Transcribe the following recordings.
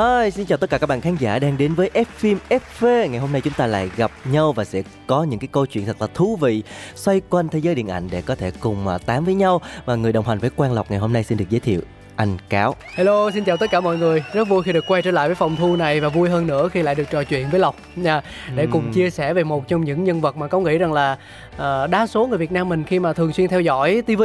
Hi, xin chào tất cả các bạn khán giả đang đến với F phim FV. Ngày hôm nay chúng ta lại gặp nhau và sẽ có những cái câu chuyện thật là thú vị xoay quanh thế giới điện ảnh để có thể cùng mà tám với nhau. Và người đồng hành với Quang Lộc ngày hôm nay xin được giới thiệu anh Cáo. Hello, xin chào tất cả mọi người. Rất vui khi được quay trở lại với phòng thu này và vui hơn nữa khi lại được trò chuyện với Lộc nha để cùng chia sẻ về một trong những nhân vật mà có nghĩ rằng là ờ, đa số người Việt Nam mình khi mà thường xuyên theo dõi TV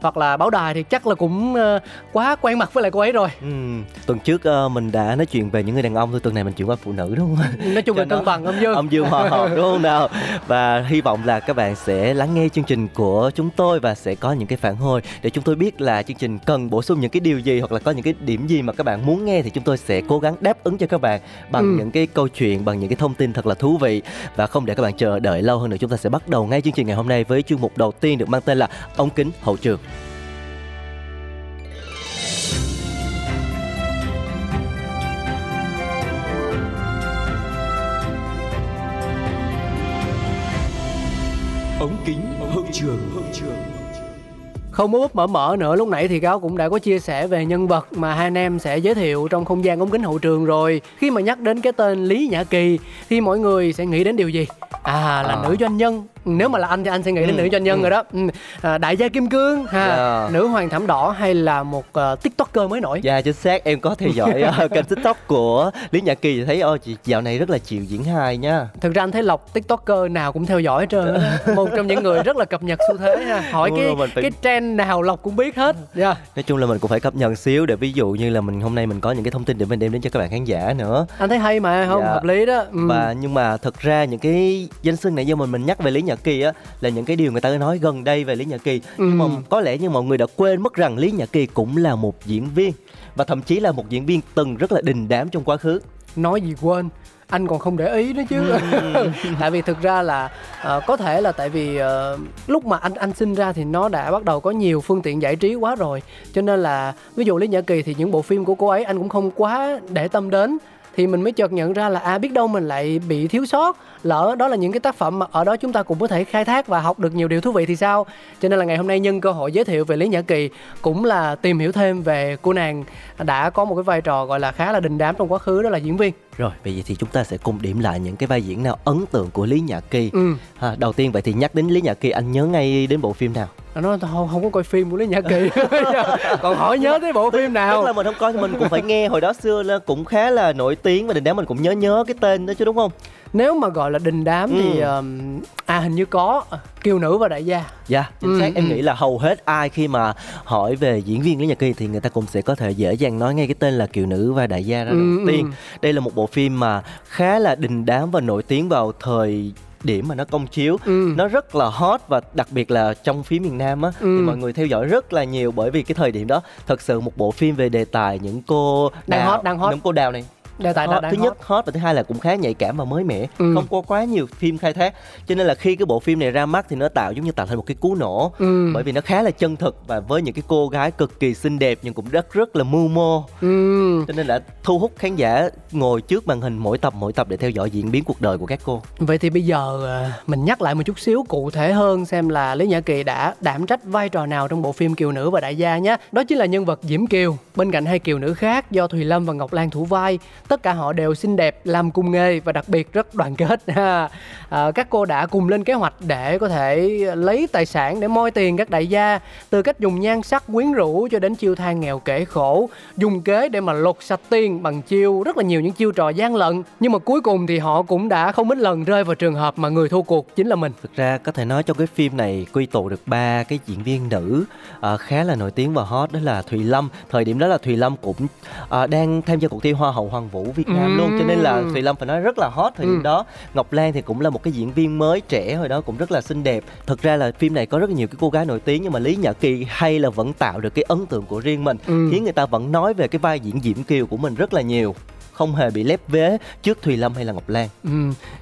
hoặc là báo đài thì chắc là cũng ờ, quá quen mặt với lại cô ấy rồi. Ừm, tuần trước ờ, mình đã nói chuyện về những người đàn ông thôi, tuần này mình chuyển qua phụ nữ đúng không? Nói chung là cân bằng âm dương. Âm dương hòa hợp đúng không nào? Và hy vọng là các bạn sẽ lắng nghe chương trình của chúng tôi và sẽ có những cái phản hồi để chúng tôi biết là chương trình cần bổ sung những cái điều gì hoặc là có những cái điểm gì mà các bạn muốn nghe thì chúng tôi sẽ cố gắng đáp ứng cho các bạn bằng Ừ. những cái câu chuyện, bằng những cái thông tin thật là thú vị và không để các bạn chờ đợi lâu hơn nữa chúng ta sẽ bắt đầu ngay chương trình ngày hôm nay với chuyên mục đầu tiên được mang tên là ống kính hậu trường. ống kính hậu trường hậu trường Không úp mở mở nữa lúc nãy thì cáo cũng đã có chia sẻ về nhân vật mà hai anh em sẽ giới thiệu trong không gian ống kính hậu trường rồi. Khi mà nhắc đến cái tên Lý Nhã Kỳ thì mọi người sẽ nghĩ đến điều gì? À là À. nữ doanh nhân. Nếu mà là anh thì anh sẽ nghĩ đến Ừ, nữ doanh nhân ừ. rồi đó. Ừ. À, đại gia kim cương ha, Yeah. nữ hoàng thảm đỏ hay là một ờ, tiktoker mới nổi. Dạ chính xác em có theo dõi ờ, kênh tiktok của Lý Nhã Kỳ thì thấy ô chị dạo này rất là chịu diễn hài nha Thực ra anh thấy lọc tiktoker nào cũng theo dõi hết trơn á. Một trong những người rất là cập nhật xu thế ha. Hỏi Đúng cái rồi, phải- cái trend nào lọc cũng biết hết. Dạ. Nói chung là mình cũng phải cập nhật xíu để ví dụ như là mình hôm nay mình có những cái thông tin để mình đem đến cho các bạn khán giả nữa Anh thấy hay mà không Dạ. hợp lý đó. Ừ. và nhưng mà thật ra những cái danh xưng này do mình mình nhắc về Lý Nhã Kỳ á là những cái điều người ta nói gần đây về Lý Nhã Kỳ. Nhưng mà Ừ. có lẽ như mọi người đã quên mất rằng Lý Nhã Kỳ cũng là một diễn viên và thậm chí là một diễn viên từng rất là đình đám trong quá khứ. Nói gì quên anh còn không để ý nữa chứ. Tại vì thực ra là ờ, có thể là tại vì ờ, lúc mà anh anh sinh ra thì nó đã bắt đầu có nhiều phương tiện giải trí quá rồi. Cho nên là ví dụ lý nhã kỳ thì những bộ phim của cô ấy anh cũng không quá để tâm đến. Thì mình mới chợt nhận ra là à biết đâu mình lại bị thiếu sót lỡ đó là những cái tác phẩm mà ở đó chúng ta cũng có thể khai thác và học được nhiều điều thú vị thì sao? Cho nên là ngày hôm nay nhân cơ hội giới thiệu về lý nhã kỳ cũng là tìm hiểu thêm về cô nàng đã có một cái vai trò gọi là khá là đình đám trong quá khứ đó là diễn viên. Rồi giờ thì chúng ta sẽ cùng điểm lại những cái vai diễn nào ấn tượng của Lý Nhã Kỳ. Ừ. Ha, đầu tiên vậy thì nhắc đến Lý Nhã Kỳ anh nhớ ngay đến bộ phim nào? Nó không, không có coi phim của lý nhã kỳ. Còn hỏi nhớ tới bộ phim Tức nào là mình không coi thì mình cũng phải nghe hồi đó xưa là cũng khá là nổi tiếng và đình đám mình cũng nhớ nhớ cái tên đó chứ đúng không? Nếu mà gọi là đình đám thì Ừ. um, à hình như có kiều nữ và đại gia Dạ, chính Ừ, xác. Em ừ. nghĩ là hầu hết ai khi mà hỏi về diễn viên Lý Nhật Kỳ thì người ta cũng sẽ có thể dễ dàng nói ngay cái tên là Kiều Nữ và Đại gia ra Ừ, đầu tiên. ừ. Đây là một bộ phim mà khá là đình đám và nổi tiếng vào thời điểm mà nó công chiếu Ừ. nó rất là hot và đặc biệt là trong phía miền Nam á Ừ. thì mọi người theo dõi rất là nhiều bởi vì cái thời điểm đó thật sự một bộ phim về đề tài những cô Đang đào- hot, đang hot. những cô đào này đề tài Hot, đang thứ hot. nhất hot và thứ hai là cũng khá nhạy cảm và mới mẻ Ừ. không có quá nhiều phim khai thác cho nên là khi cái bộ phim này ra mắt thì nó tạo giống như tạo thành một cái cú nổ Ừ. bởi vì nó khá là chân thực và với những cái cô gái cực kỳ xinh đẹp nhưng cũng rất rất là mưu mô Ừ. cho nên đã thu hút khán giả ngồi trước màn hình mỗi tập mỗi tập để theo dõi diễn biến cuộc đời của các cô Vậy thì bây giờ à, mình nhắc lại một chút xíu cụ thể hơn xem là Lý Nhã Kỳ đã đảm trách vai trò nào trong bộ phim Kiều Nữ và Đại Gia nhé. Đó chính là nhân vật Diễm Kiều, bên cạnh hai kiều nữ khác do Thùy Lâm và Ngọc Lan thủ vai. Tất cả họ đều xinh đẹp, làm cùng nghề và đặc biệt rất đoàn kết. à, các cô đã cùng lên kế hoạch để có thể lấy tài sản để moi tiền các đại gia từ cách dùng nhan sắc quyến rũ cho đến chiêu thang nghèo kể khổ. Dùng kế để mà lột sạch tiền bằng chiêu rất là nhiều những chiêu trò gian lận. Nhưng mà cuối cùng thì họ cũng đã không ít lần rơi vào trường hợp mà người thua cuộc chính là mình. Thực ra có thể nói trong cái phim này quy tụ được ba cái diễn viên nữ ờ, khá là nổi tiếng và hot đó là Thùy Lâm. Thời điểm đó là Thùy Lâm cũng ờ, đang tham gia cuộc thi Hoa hậu Hoàng vũ. Việt Nam luôn cho nên là. Thùy Lâm phải nói rất là hot thời điểm Ừ. đó Ngọc Lan thì cũng là một cái diễn viên mới trẻ hồi đó cũng rất là xinh đẹp thực ra là phim này có rất nhiều cái cô gái nổi tiếng nhưng mà Lý Nhã Kỳ hay là vẫn tạo được cái ấn tượng của riêng mình Ừ. khiến người ta vẫn nói về cái vai diễn Diễm Kiều của mình rất là nhiều không hề bị lép vế trước Thùy Lâm hay là Ngọc Lan Ừ.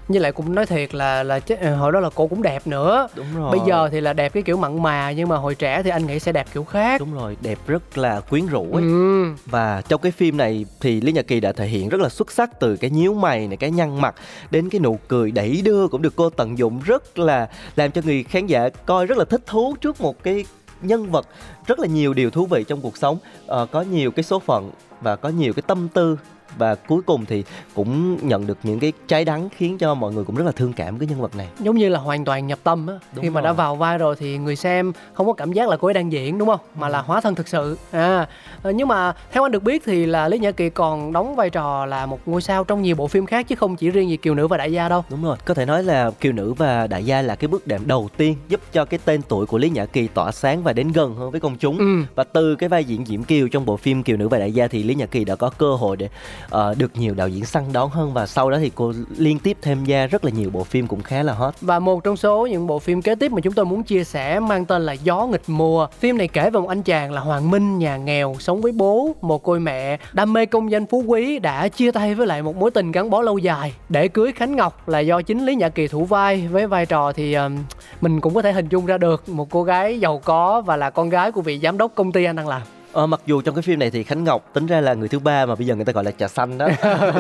Với lại cũng nói thiệt là là ờ, hồi đó là cô cũng đẹp nữa. đúng rồi Bây giờ thì là đẹp cái kiểu mặn mà nhưng mà hồi trẻ thì anh nghĩ sẽ đẹp kiểu khác. đúng rồi đẹp rất là quyến rũ ấy Ừ. Và trong cái phim này thì Lý Nhã Kỳ đã thể hiện rất là xuất sắc từ cái nhíu mày này, cái nhăn mặt đến cái nụ cười đẩy đưa cũng được cô tận dụng rất là làm cho người khán giả coi rất là thích thú trước một cái nhân vật rất là nhiều điều thú vị trong cuộc sống Ờ, có nhiều cái số phận và có nhiều cái tâm tư và cuối cùng thì cũng nhận được những cái trái đắng khiến cho mọi người cũng rất là thương cảm cái nhân vật này Giống như là hoàn toàn nhập tâm á. Khi mà rồi. đã vào vai rồi thì người xem không có cảm giác là cô ấy đang diễn đúng không? Mà là hóa thân thực sự. À ờ, nhưng mà theo anh được biết thì là Lý Nhã Kỳ còn đóng vai trò là một ngôi sao trong nhiều bộ phim khác chứ không chỉ riêng gì Kiều nữ và Đại gia đâu. Đúng rồi, có thể nói là Kiều Nữ và Đại Gia là cái bước đệm đầu tiên giúp cho cái tên tuổi của Lý Nhã Kỳ tỏa sáng và đến gần hơn với công chúng. Ừ. Và từ cái vai diễn Diễm Kiều trong bộ phim Kiều Nữ và Đại Gia thì Lý Nhã Kỳ đã có cơ hội để uh, được nhiều đạo diễn săn đón hơn và sau đó thì cô liên tiếp tham gia rất là nhiều bộ phim cũng khá là hot. Và một trong số những bộ phim kế tiếp mà chúng tôi muốn chia sẻ mang tên là Gió nghịch mùa. Phim này kể về một anh chàng là Hoàng Minh, nhà nghèo, sống với bố, một cô mẹ, đam mê công danh phú quý đã chia tay với lại một mối tình gắn bó lâu dài để cưới Khánh Ngọc là do chính Lý Nhã Kỳ thủ vai với vai trò thì um, mình cũng có thể hình dung ra được một cô gái giàu có và là con gái của vị giám đốc công ty anh đang làm. Ờ, mặc dù trong cái phim này thì Khánh Ngọc tính ra là người thứ ba mà bây giờ người ta gọi là trà xanh đó.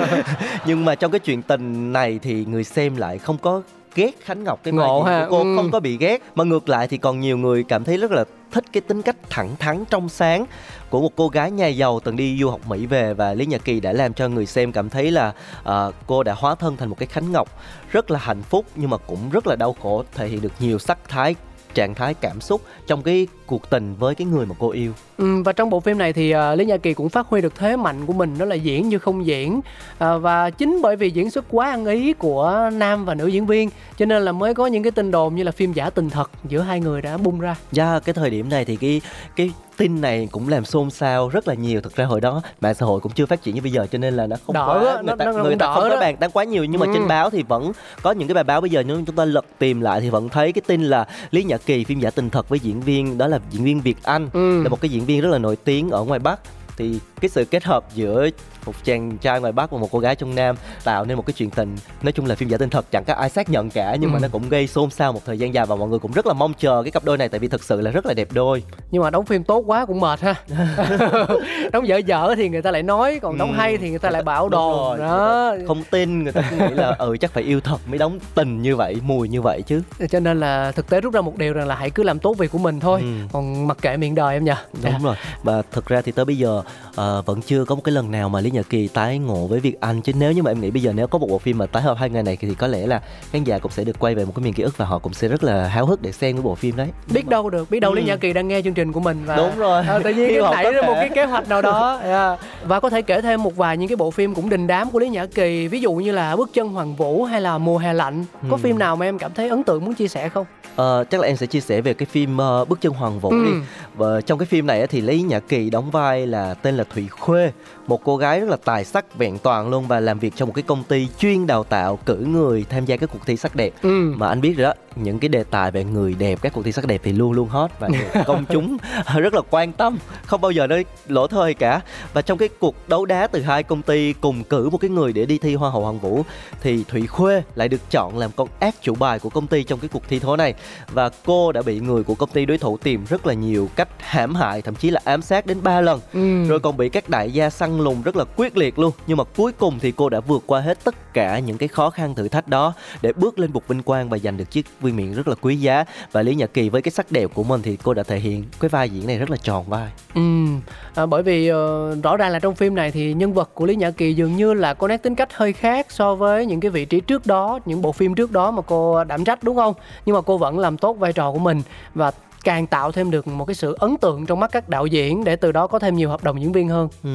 Nhưng mà trong cái chuyện tình này thì người xem lại không có ghét Khánh Ngọc cái Ngộ ha, của cô ừ. không có bị ghét mà ngược lại thì còn nhiều người cảm thấy rất là thích cái tính cách thẳng thắn trong sáng của một cô gái nhà giàu từng đi du học Mỹ về và Lý Nhã Kỳ đã làm cho người xem cảm thấy là ờ, cô đã hóa thân thành một cái Khánh Ngọc rất là hạnh phúc nhưng mà cũng rất là đau khổ thể hiện được nhiều sắc thái trạng thái cảm xúc trong cái cuộc tình với cái người mà cô yêu. Ừ, và trong bộ phim này thì uh, Lý Nhã Kỳ cũng phát huy được thế mạnh của mình đó là diễn như không diễn. À, và chính bởi vì diễn xuất quá ăn ý của nam và nữ diễn viên cho nên là mới có những cái tin đồn như là phim giả tình thật giữa hai người đã bung ra. Dạ cái thời điểm này thì cái cái tin này cũng làm xôn xao rất là nhiều. Thực ra hồi đó mạng xã hội cũng chưa phát triển như bây giờ cho nên là nó không Đỡ quá á, người ta, nó người ta không có đó. bàn tán quá nhiều. Nhưng mà Ừ. trên báo thì vẫn có những cái bài báo. Bây giờ nếu chúng ta lật tìm lại thì vẫn thấy cái tin là Lý Nhã Kỳ phim giả tình thật với diễn viên đó là diễn viên Việt Anh Ừ. là một cái diễn viên rất là nổi tiếng ở ngoài Bắc thì cái sự kết hợp giữa một chàng trai ngoài Bắc và một cô gái trong Nam tạo nên một cái chuyện tình nói chung là phim giả tình thật chẳng có ai xác nhận cả nhưng mà Ừ. nó cũng gây xôn xao một thời gian dài và mọi người cũng rất là mong chờ cái cặp đôi này tại vì thực sự là rất là đẹp đôi. Nhưng mà đóng phim tốt quá cũng mệt ha. Đóng dở dở thì người ta lại nói còn đóng Ừ. hay thì người ta lại bảo rồi, đó. Không tin người ta cứ nghĩ là ừ chắc phải yêu thật mới đóng tình như vậy mùi như vậy chứ. Cho nên là thực tế rút ra một điều rằng là hãy cứ làm tốt việc của mình thôi. Ừ. còn mặc kệ miệng đời em nhờ đúng rồi. Và thực ra thì tới bây giờ ờ, vẫn chưa có một cái lần nào mà lý nhật kỳ tái ngộ với việt anh chứ nếu như mà em nghĩ bây giờ nếu có một bộ phim mà tái hợp hai người này thì có lẽ là khán giả cũng sẽ được quay về một cái miền ký ức và họ cũng sẽ rất là háo hức để xem cái bộ phim đấy biết đâu được biết đâu Ừ. lý nhã kỳ đang nghe chương trình của mình và Đúng rồi. à, tự nhiên nảy ra một cái kế hoạch nào đó yeah. và có thể kể thêm một vài những cái bộ phim cũng đình đám của lý nhã kỳ ví dụ như là bước chân hoàng vũ hay là mùa hè lạnh có Ừ. phim nào mà em cảm thấy ấn tượng muốn chia sẻ không Ờ, chắc là em sẽ chia sẻ về cái phim ờ, bước chân hoàng vũ Ừ. đi và trong cái phim này thì lý nhã kỳ đóng vai là tên là thủy khuê một cô gái rất là tài sắc vẹn toàn luôn và làm việc trong một cái công ty chuyên đào tạo cử người tham gia các cuộc thi sắc đẹp. Ừ. Mà anh biết rồi đó những cái đề tài về người đẹp các cuộc thi sắc đẹp thì luôn luôn hot và công chúng rất là quan tâm không bao giờ nó lỗ thời cả. Và trong cái cuộc đấu đá từ hai công ty cùng cử một cái người để đi thi hoa hậu hoàng vũ thì thủy khuê lại được chọn làm con ác chủ bài của công ty trong cái cuộc thi thố này. Và cô đã bị người của công ty đối thủ tìm rất là nhiều cách hãm hại thậm chí là ám sát đến 3 lần. Ừ. Rồi còn bị các đại gia săn lùng rất là quyết liệt luôn. Nhưng mà cuối cùng thì cô đã vượt qua hết tất cả những cái khó khăn thử thách đó để bước lên bục vinh quang và giành được chiếc vương miện rất là quý giá. Và lý nhật kỳ với cái sắc đẹp của mình thì cô đã thể hiện cái vai diễn này rất là tròn vai. Ừ, à, bởi vì uh, rõ ràng là trong phim này thì nhân vật của Lý Nhã Kỳ dường như là có nét tính cách hơi khác so với những cái vị trí trước đó, những bộ phim trước đó mà cô đảm trách đúng không? Nhưng mà cô vẫn làm tốt vai trò của mình và càng tạo thêm được một cái sự ấn tượng trong mắt các đạo diễn để từ đó có thêm nhiều hợp đồng diễn viên hơn Ừ.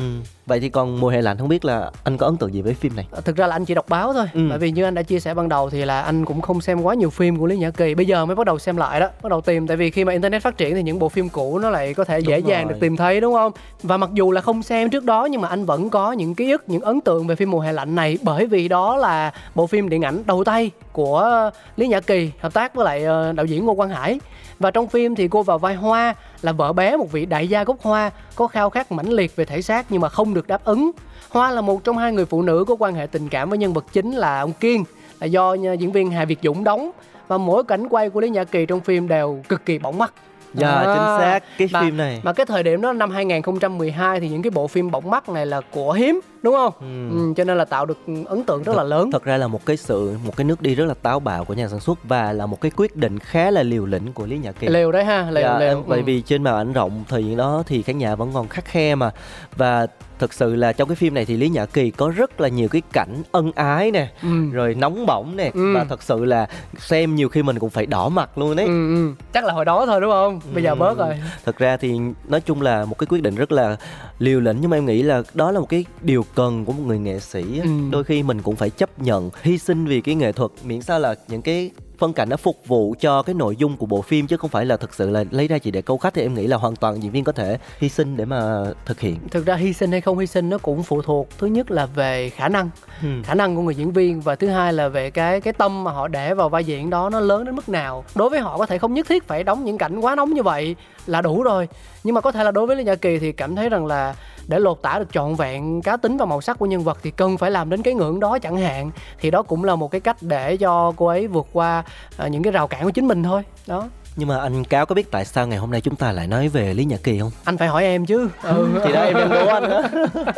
Vậy thì còn mùa hè lạnh không biết là anh có ấn tượng gì với phim này? thực ra là anh chỉ đọc báo thôi Ừ. bởi vì như anh đã chia sẻ ban đầu thì là anh cũng không xem quá nhiều phim của lý nhã kỳ bây giờ mới bắt đầu xem lại đó bắt đầu tìm tại vì khi mà internet phát triển thì những bộ phim cũ nó lại có thể dễ dàng rồi. được tìm thấy đúng không và mặc dù là không xem trước đó nhưng mà anh vẫn có những ký ức những ấn tượng về phim mùa hè lạnh này bởi vì đó là bộ phim điện ảnh đầu tay của lý nhã kỳ hợp tác với lại ờ, đạo diễn ngô quang hải và trong phim thì cô vào vai hoa là vợ bé một vị đại gia gốc hoa có khao khát mãnh liệt về thể xác nhưng mà không được đáp ứng Hoa là một trong hai người phụ nữ có quan hệ tình cảm với nhân vật chính là ông Kiên là do diễn viên Hà Việt Dũng đóng và mỗi cảnh quay của Lý Nhã Kỳ trong phim đều cực kỳ bỏng mắt. Dạ À. chính xác cái Mà- phim này. Mà cái thời điểm đó năm 2012 thì những cái bộ phim bỏng mắt này là của hiếm đúng không? Ừ, cho nên là tạo được ấn tượng rất là lớn. Thật ra là một cái sự một cái nước đi rất là táo bạo của nhà sản xuất và là một cái quyết định khá là liều lĩnh của Lý Nhã Kỳ. Lều đấy ha, lều Dạ, em- bởi Ừ. vì trên màn ảnh rộng thời gian đó thì khán giả vẫn còn khắc khe mà và thực sự là trong cái phim này thì Lý Nhã Kỳ có rất là nhiều cái cảnh ân ái nè Ừ. rồi nóng bỏng nè Ừ. và thật sự là xem nhiều khi mình cũng phải đỏ mặt luôn đấy Ừ, ừ. Chắc là hồi đó thôi đúng không? Bây giờ Ừ. bớt rồi. thật ra thì nói chung là một cái quyết định rất là liều lĩnh nhưng mà em nghĩ là đó là một cái điều cần của một người nghệ sĩ. Ừ. đôi khi mình cũng phải chấp nhận hy sinh vì cái nghệ thuật miễn sao là những cái phân cảnh nó phục vụ cho cái nội dung của bộ phim chứ không phải là thực sự là lấy ra chỉ để câu khách thì em nghĩ là hoàn toàn diễn viên có thể hy sinh để mà thực hiện. Thực ra hy sinh hay không hy sinh nó cũng phụ thuộc thứ nhất là về khả năng Ừ. khả năng của người diễn viên và thứ hai là về cái cái tâm mà họ để vào vai diễn đó nó lớn đến mức nào. Đối với họ có thể không nhất thiết phải đóng những cảnh quá nóng như vậy là đủ rồi nhưng mà có thể là đối với Lê Nhã Kỳ thì cảm thấy rằng là để lột tả được trọn vẹn cá tính và màu sắc của nhân vật thì cần phải làm đến cái ngưỡng đó chẳng hạn. Thì đó cũng là một cái cách để cho cô ấy vượt qua Ờ, những cái rào cản của chính mình thôi. Đó nhưng mà anh cáo có biết tại sao ngày hôm nay chúng ta lại nói về lý nhã kỳ không? Anh phải hỏi em chứ. Ừ. thì đó em đang đố anh đó.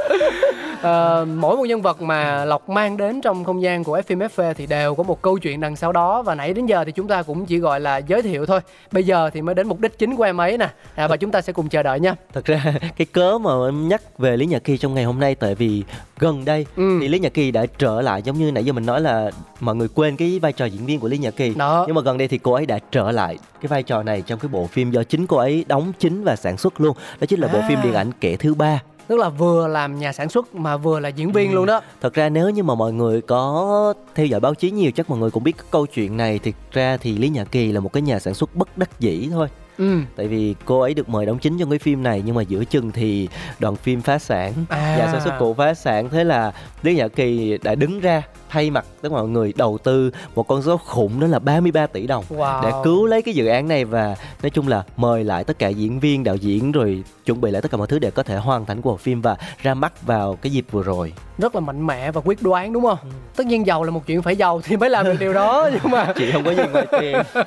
Ờ, mỗi một nhân vật mà lộc mang đến trong không gian của phim FV thì đều có một câu chuyện đằng sau đó. Và nãy đến giờ thì chúng ta cũng chỉ gọi là giới thiệu thôi. Bây giờ thì mới đến mục đích chính của em ấy nè. À, và chúng ta sẽ cùng chờ đợi nha. Thật ra cái cớ mà em nhắc về lý nhã kỳ trong ngày hôm nay tại vì gần đây Ừ. thì lý nhã kỳ đã trở lại giống như nãy giờ mình nói là mọi người quên cái vai trò diễn viên của lý nhã kỳ. Đó. Nhưng mà gần đây thì cô ấy đã trở lại cái vai trò này trong cái bộ phim do chính cô ấy đóng chính và sản xuất luôn. Đó chính là bộ À. phim điện ảnh kẻ thứ ba. Tức là vừa làm nhà sản xuất mà vừa là diễn viên Ừ. luôn đó. Thật ra nếu như mà mọi người có theo dõi báo chí nhiều chắc mọi người cũng biết cái câu chuyện này. Thực ra thì lý nhã kỳ là một cái nhà sản xuất bất đắc dĩ thôi. Ừ. Tại vì cô ấy được mời đóng chính trong cái phim này nhưng mà giữa chừng thì đoàn phim phá sản À. nhà sản xuất cũ phá sản. Thế là lý nhã kỳ đã đứng ra thay mặt tất cả mọi người đầu tư một con số khủng đó là 33 tỷ đồng wow. để cứu lấy cái dự án này và nói chung là mời lại tất cả diễn viên đạo diễn rồi chuẩn bị lại tất cả mọi thứ để có thể hoàn thành của bộ phim và ra mắt vào cái dịp vừa rồi. Rất là mạnh mẽ và quyết đoán đúng không? Ừ. tất nhiên giàu là một chuyện phải giàu thì mới làm được điều đó nhưng mà chị không có gì ngoài tiền.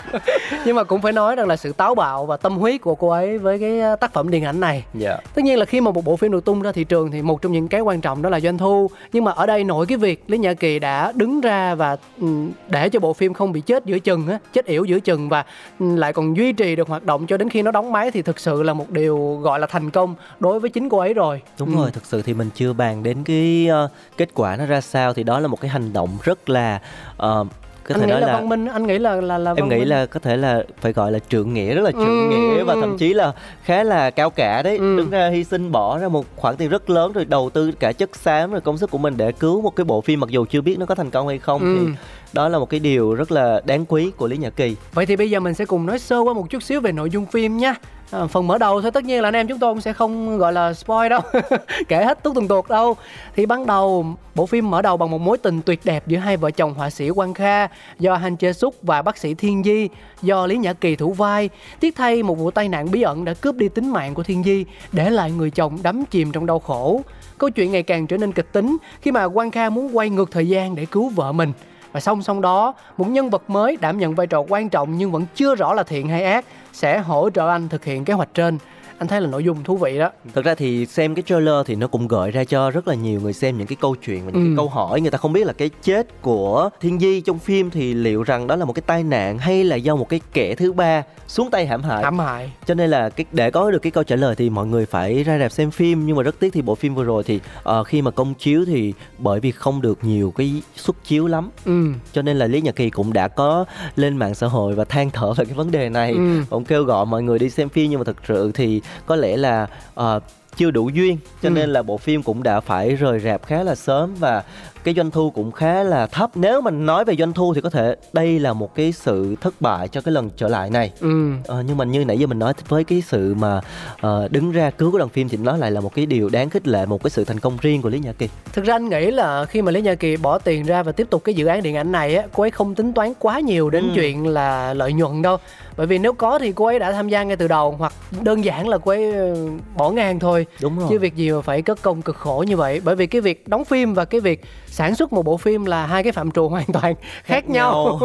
Nhưng mà cũng phải nói rằng là sự táo bạo và tâm huyết của cô ấy với cái ờ, tác phẩm điện ảnh này. Dạ. Tất nhiên là khi mà một bộ phim được tung ra thị trường thì một trong những cái quan trọng đó là doanh thu. Nhưng mà ở đây nội cái việc lý nhã kỳ đã đứng ra và ừm, để cho bộ phim không bị chết giữa chừng á chết yểu giữa chừng và ừm, lại còn duy trì được hoạt động cho đến khi nó đóng máy thì thực sự là một điều gọi là thành công đối với chính cô ấy rồi đúng Ừ. rồi thực sự thì mình chưa bàn đến cái ờ, kết quả nó ra sao thì đó là một cái hành động rất là ờ, có anh thể nghĩ nói là, là văn minh anh nghĩ là là là em nghĩ minh. là có thể là phải gọi là trượng nghĩa rất là trượng Ừ, nghĩa và thậm chí là khá là cao cả đấy Ừ. đứng ra hy sinh bỏ ra một khoản tiền rất lớn rồi đầu tư cả chất xám rồi công sức của mình để cứu một cái bộ phim mặc dù chưa biết nó có thành công hay không Ừ. thì đó là một cái điều rất là đáng quý của lý nhã kỳ. Vậy thì bây giờ mình sẽ cùng nói sơ qua một chút xíu về nội dung phim nha. À, phần mở đầu thôi tất nhiên là anh em chúng tôi cũng sẽ không gọi là spoil đâu. Kể hết tuốt từng tuột đâu. Thì ban đầu bộ phim mở đầu bằng một mối tình tuyệt đẹp giữa hai vợ chồng họa sĩ Quang Kha do Han Chê Súc và bác sĩ Thiên Di do Lý Nhã Kỳ thủ vai. Tiếc thay một vụ tai nạn bí ẩn đã cướp đi tính mạng của Thiên Di để lại người chồng đắm chìm trong đau khổ. Câu chuyện ngày càng trở nên kịch tính khi mà Quang Kha muốn quay ngược thời gian để cứu vợ mình và song song đó, một nhân vật mới đảm nhận vai trò quan trọng nhưng vẫn chưa rõ là thiện hay ác sẽ hỗ trợ anh thực hiện kế hoạch trên anh thấy là nội dung thú vị đó. Thực ra thì xem cái trailer thì nó cũng gợi ra cho rất là nhiều người xem những cái câu chuyện và những Ừ. cái câu hỏi. Người ta không biết là cái chết của Thiên Di trong phim thì liệu rằng đó là một cái tai nạn hay là do một cái kẻ thứ ba xuống tay hãm hại. hãm hại. Cho nên là cái để có được cái câu trả lời thì mọi người phải ra rạp xem phim. Nhưng mà rất tiếc thì bộ phim vừa rồi thì ờ, khi mà công chiếu thì bởi vì không được nhiều cái suất chiếu lắm. Ừ. Cho nên là Lý Nhật Kỳ cũng đã có lên mạng xã hội và than thở về cái vấn đề này. Ừ. ông kêu gọi mọi người đi xem phim. Nhưng mà thực sự thì có lẽ là ờ, chưa đủ duyên cho Ừ. nên là bộ phim cũng đã phải rời rạp khá là sớm và cái doanh thu cũng khá là thấp. Nếu mình nói về doanh thu thì có thể đây là một cái sự thất bại cho cái lần trở lại này. Ừ. Ờ, nhưng mà như nãy giờ mình nói với cái sự mà ờ, đứng ra cứu cái đoàn phim thì nó lại là một cái điều đáng khích lệ một cái sự thành công riêng của Lý Nhật Kỳ. Thực ra anh nghĩ là khi mà lý nhật kỳ bỏ tiền ra và tiếp tục cái dự án điện ảnh này á cô ấy không tính toán quá nhiều đến Ừ. chuyện là lợi nhuận đâu bởi vì nếu có thì cô ấy đã tham gia ngay từ đầu hoặc đơn giản là cô ấy ờ, bỏ ngang thôi. Đúng rồi. chứ việc gì mà phải cất công cực khổ như vậy? Bởi vì cái việc đóng phim và cái việc sản xuất một bộ phim là hai cái phạm trù hoàn toàn khác, nhau,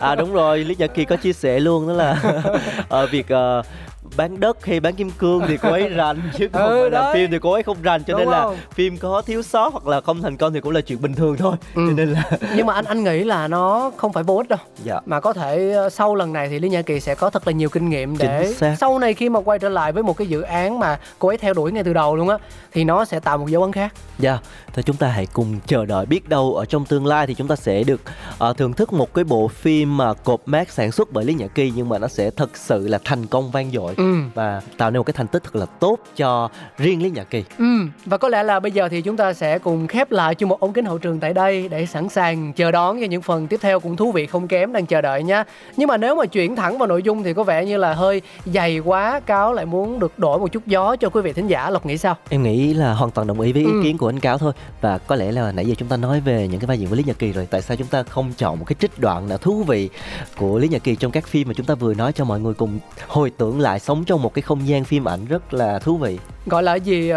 à đúng rồi lý nhật kỳ có chia sẻ luôn đó là ờ, việc ờ, bán đất hay bán kim cương thì cô ấy rành chứ còn Ừ, làm phim thì cô ấy không rành cho Đúng nên là không? phim có thiếu sót hoặc là không thành công thì cũng là chuyện bình thường thôi. Ừ. cho nên là nhưng mà anh anh nghĩ là nó không phải vô ích đâu. Dạ. Mà có thể ờ, sau lần này thì Lý Nhã Kỳ sẽ có thật là nhiều kinh nghiệm để sau này khi mà quay trở lại với một cái dự án mà cô ấy theo đuổi ngay từ đầu luôn á thì nó sẽ tạo một dấu ấn khác. Dạ thôi chúng ta hãy cùng chờ đợi biết đâu ở trong tương lai thì chúng ta sẽ được ờ, thưởng thức một cái bộ phim mà cột mác sản xuất bởi lý nhật kỳ nhưng mà nó sẽ thật sự là thành công vang dội ừ và tạo nên một cái thành tích thật là tốt cho riêng lý nhật kỳ Ừ, và có lẽ là bây giờ thì chúng ta sẽ cùng khép lại chung một ống kính hậu trường tại đây để sẵn sàng chờ đón cho những phần tiếp theo cũng thú vị không kém đang chờ đợi nha. Nhưng mà nếu mà chuyển thẳng vào nội dung thì có vẻ như là hơi dày quá, Cáo lại muốn được đổi một chút gió cho quý vị thính giả. Lộc nghĩ sao? Em nghĩ là hoàn toàn đồng ý với ý Ừ. kiến của anh Cáo thôi và có lẽ là nãy giờ chúng ta nói về những cái vai diễn của Lý Nhật Kỳ rồi. Tại sao chúng ta không chọn một cái trích đoạn nào thú vị của Lý Nhật Kỳ trong các phim mà chúng ta vừa nói cho mọi người cùng hồi tưởng lại sống trong một cái không gian phim ảnh rất là thú vị? Gọi là gì uh,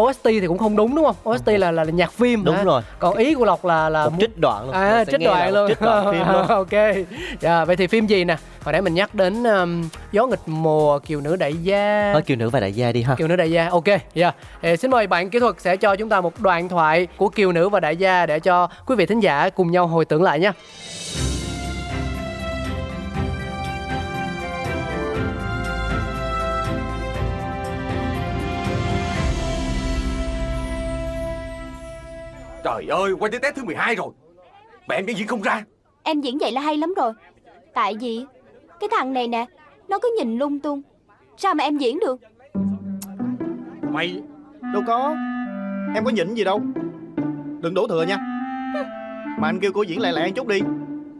OST thì cũng không đúng đúng không? OST là là, là nhạc phim Đúng hả? rồi Còn ý của Lộc là là Một muốn- trích đoạn luôn À trích đoạn luôn. Trích đoạn phim luôn ok. Dạ, vậy thì phim gì nè? Hồi nãy mình nhắc đến um, gió nghịch mùa, kiều nữ đại gia. Thôi Kiều Nữ và Đại Gia đi ha Kiều nữ đại gia, ok, yeah. Ê, xin mời bạn kỹ thuật sẽ cho chúng ta một đoạn thoại của Kiều nữ và đại gia để cho quý vị thính giả cùng nhau hồi tưởng lại nhé. Trời ơi, quay tới test thứ 12 rồi. Mà em vẫn diễn không ra. Em diễn vậy là hay lắm rồi. Tại vì Cái thằng này nè Nó cứ nhìn lung tung. Sao mà em diễn được? Mày Đâu có. Em có nhịn gì đâu. Đừng đổ thừa nha. Mà anh kêu cô diễn lại lại một chút đi.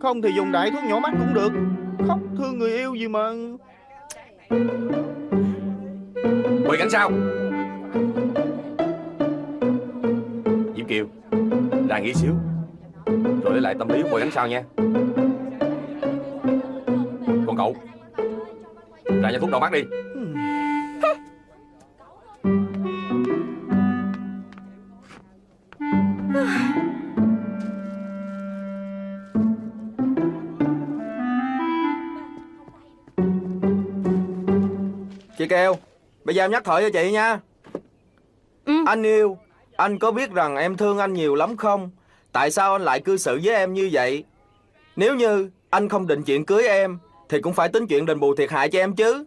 Không thì dùng đại thuốc nhỏ mắt cũng được. Khóc thương người yêu gì mà. Quay cảnh sao Kiều. Ra nghỉ xíu. Rồi lấy lại tâm lý quay cảnh sao nha. Còn cậu. Ra nhà thuốc đau mắt đi. Chị Kiều, bây giờ em nhắc thoại cho chị nha. Ừ. Anh yêu, anh có biết rằng em thương anh nhiều lắm không? Tại sao anh lại cư xử với em như vậy? Nếu như anh không định chuyện cưới em, thì cũng phải tính chuyện đền bù thiệt hại cho em chứ.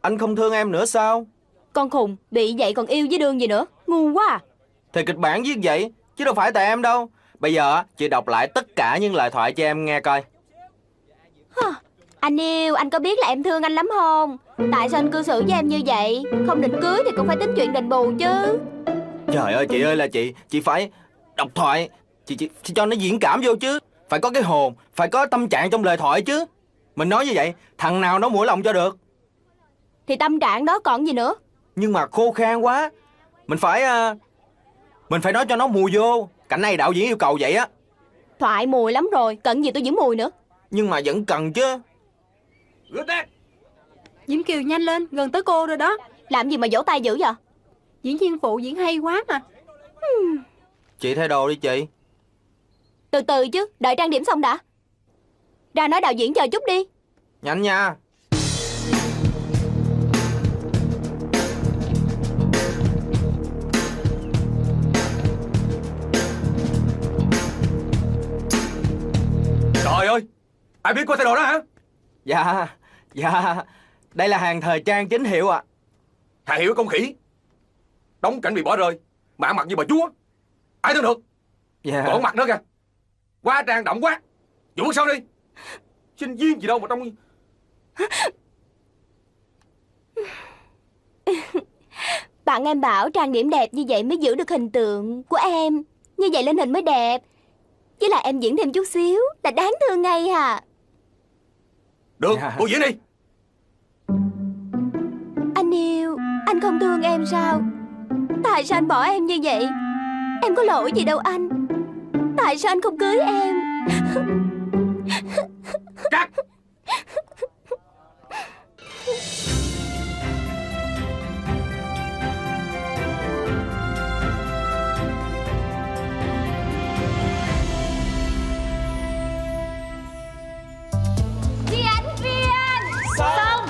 Anh không thương em nữa sao? Con khùng Bị vậy còn yêu với đương gì nữa Ngu quá à Thì kịch bản viết vậy, chứ đâu phải tại em đâu. Bây giờ chị đọc lại tất cả những lời thoại cho em nghe coi. Anh yêu Anh có biết là em thương anh lắm không Tại sao anh cư xử với em như vậy Không định cưới thì cũng phải tính chuyện đền bù chứ Trời ơi chị ơi là chị, chị phải đọc thoại, chị, chị, chị cho nó diễn cảm vô chứ. Phải có cái hồn, phải có tâm trạng trong lời thoại chứ. Mình nói như vậy, thằng nào nó mũi lòng cho được. Thì tâm trạng đó còn gì nữa? Nhưng mà khô khan quá. Mình phải à, mình phải nói cho nó mùi vô. Cảnh này đạo diễn yêu cầu vậy á. Thoại mùi lắm rồi Cần gì tôi giữ mùi nữa? Nhưng mà vẫn cần chứ. Diễm Kiều nhanh lên, gần tới cô rồi đó. Làm gì mà vỗ tay dữ vậy Diễn viên phụ diễn hay quá mà. Hmm. Chị thay đồ đi chị. Từ từ chứ Đợi trang điểm xong đã. Ra nói đạo diễn chờ chút đi. Nhanh nha. Trời ơi Ai biết cô thay đồ đó hả? Dạ Dạ. Đây là hàng thời trang chính hiệu ạ. À. Thà hiệu công khỉ. Đóng cảnh bị bỏ rơi. Mà ăn mặc như bà chúa. Ai thương được? Dạ. Còn mặt nữa kìa. Quá trang động quá. Dũng bước sau đi. Sinh viên gì đâu mà trong Bạn em bảo trang điểm đẹp như vậy mới giữ được hình tượng của em. Như vậy lên hình mới đẹp. Với lại em diễn thêm chút xíu là đáng thương ngay à Được Dạ. cô diễn đi. Anh yêu Anh không thương em sao Tại sao anh bỏ em như vậy? Em có lỗi gì đâu anh. Tại sao anh không cưới em? Cắt. Đi anh viên. Xong.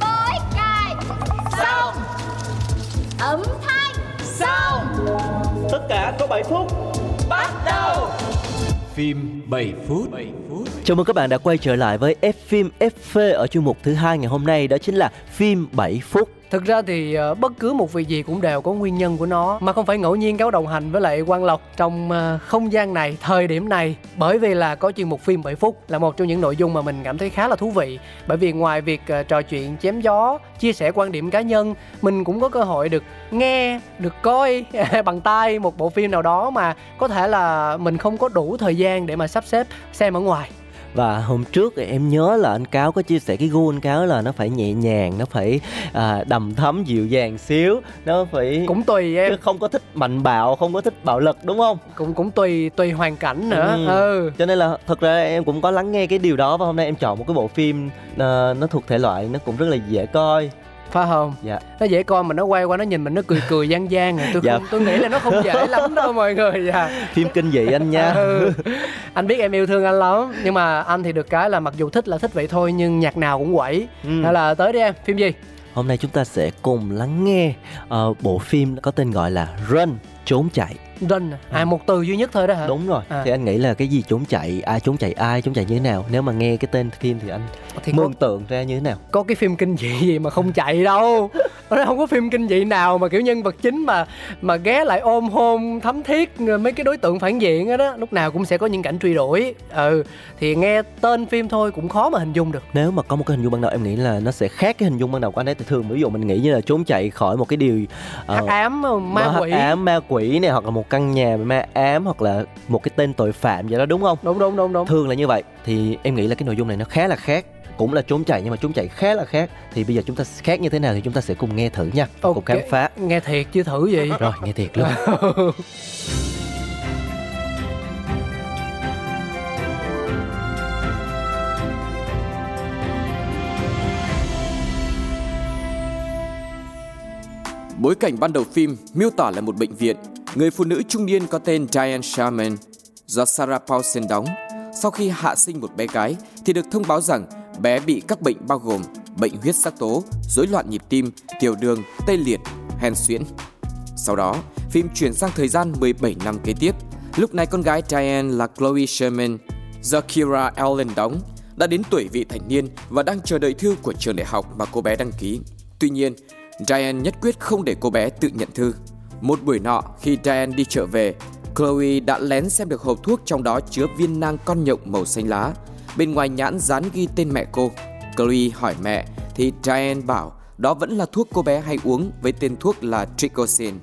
Bối cài. Xong. Ấm Tất cả có 7 phút. Bắt đầu. Phim 7 phút. 7 phút Chào mừng các bạn đã quay trở lại với F phim FV ở chuyên mục thứ hai ngày hôm nay đó chính là phim 7 phút. Thực ra thì ờ, bất cứ một việc gì cũng đều có nguyên nhân của nó mà không phải ngẫu nhiên kéo đồng hành với lại Quang Lộc trong ờ, không gian này, thời điểm này. Bởi vì là có chuyên mục phim 7 phút là một trong những nội dung mà mình cảm thấy khá là thú vị. Bởi vì ngoài việc ờ, trò chuyện chém gió, chia sẻ quan điểm cá nhân, mình cũng có cơ hội được nghe, được coi bằng tai một bộ phim nào đó mà có thể là mình không có đủ thời gian để mà sắp xếp xem ở ngoài. Và hôm trước em nhớ là anh Cáo có chia sẻ cái gu anh Cáo là nó phải nhẹ nhàng, nó phải à, đầm thấm dịu dàng xíu, nó phải Cũng tùy em, chứ không có thích mạnh bạo, không có thích bạo lực đúng không? cũng cũng tùy tùy hoàn cảnh nữa. Ừ. ừ. Cho nên là thật ra em cũng có lắng nghe cái điều đó và hôm nay em chọn một cái bộ phim à, nó thuộc thể loại nó cũng rất là dễ coi. Phải không Dạ. nó dễ coi mà nó quay qua nó nhìn mình nó cười cười gian gian à tôi Dạ. không tôi nghĩ là nó không dễ lắm đâu mọi người dạ Phim kinh dị anh nha. ừ. anh biết em yêu thương anh lắm nhưng mà anh thì được cái là mặc dù thích là thích vậy thôi nhưng nhạc nào cũng quẩy Ừ. hay là tới đi em phim gì Hôm nay chúng ta sẽ cùng lắng nghe ờ, bộ phim có tên gọi là Run, trốn chạy. Run à? à một từ duy nhất thôi đó hả Đúng rồi. À. Thì anh nghĩ là cái gì trốn chạy, ai trốn chạy ai, trốn chạy như thế nào. Nếu mà nghe cái tên phim thì anh thì có, mường tượng ra như thế nào. có cái phim kinh dị gì mà không chạy đâu nó không có phim kinh dị nào mà kiểu nhân vật chính mà mà ghé lại ôm hôn thấm thiết mấy cái đối tượng phản diện đó, đó lúc nào cũng sẽ có những cảnh truy đuổi ừ thì nghe tên phim thôi cũng khó mà hình dung được Nếu mà có một cái hình dung ban đầu em nghĩ là nó sẽ khác cái hình dung ban đầu của anh ấy. Thì thường ví dụ mình nghĩ như là trốn chạy khỏi một cái điều ờ, hắc ám ma hắc quỷ ám ma quỷ này hoặc là một căn nhà ma ám hoặc là một cái tên tội phạm gì đó đúng không? đúng đúng đúng đúng Thường là như vậy thì em nghĩ là cái nội dung này nó khá là khác cũng là trốn chạy nhưng mà trốn chạy khá là khác thì bây giờ chúng ta khác như thế nào thì chúng ta sẽ cùng nghe thử nha và cùng Ok. khám phá nghe thiệt chứ thử gì rồi nghe thiệt luôn Bối cảnh ban đầu phim miêu tả là một bệnh viện. Người phụ nữ trung niên có tên Diane Sherman do Sarah Paulson đóng. Sau khi hạ sinh một bé gái thì được thông báo rằng bé bị các bệnh bao gồm bệnh huyết sắc tố, rối loạn nhịp tim, tiểu đường, tê liệt, hen suyễn. Sau đó, phim chuyển sang thời gian 17 năm kế tiếp. Lúc này con gái Diane là Chloe Sherman do Kira Allen đóng đã đến tuổi vị thành niên và đang chờ đợi thư của trường đại học mà cô bé đăng ký. Tuy nhiên, Diane nhất quyết không để cô bé tự nhận thư. Một buổi nọ, khi Diane đi chợ về, Chloe đã lén xem được hộp thuốc trong đó chứa viên nang con nhộng màu xanh lá. Bên ngoài nhãn dán ghi tên mẹ cô. Chloe hỏi mẹ thì Diane bảo đó vẫn là thuốc cô bé hay uống với tên thuốc là Triclosan.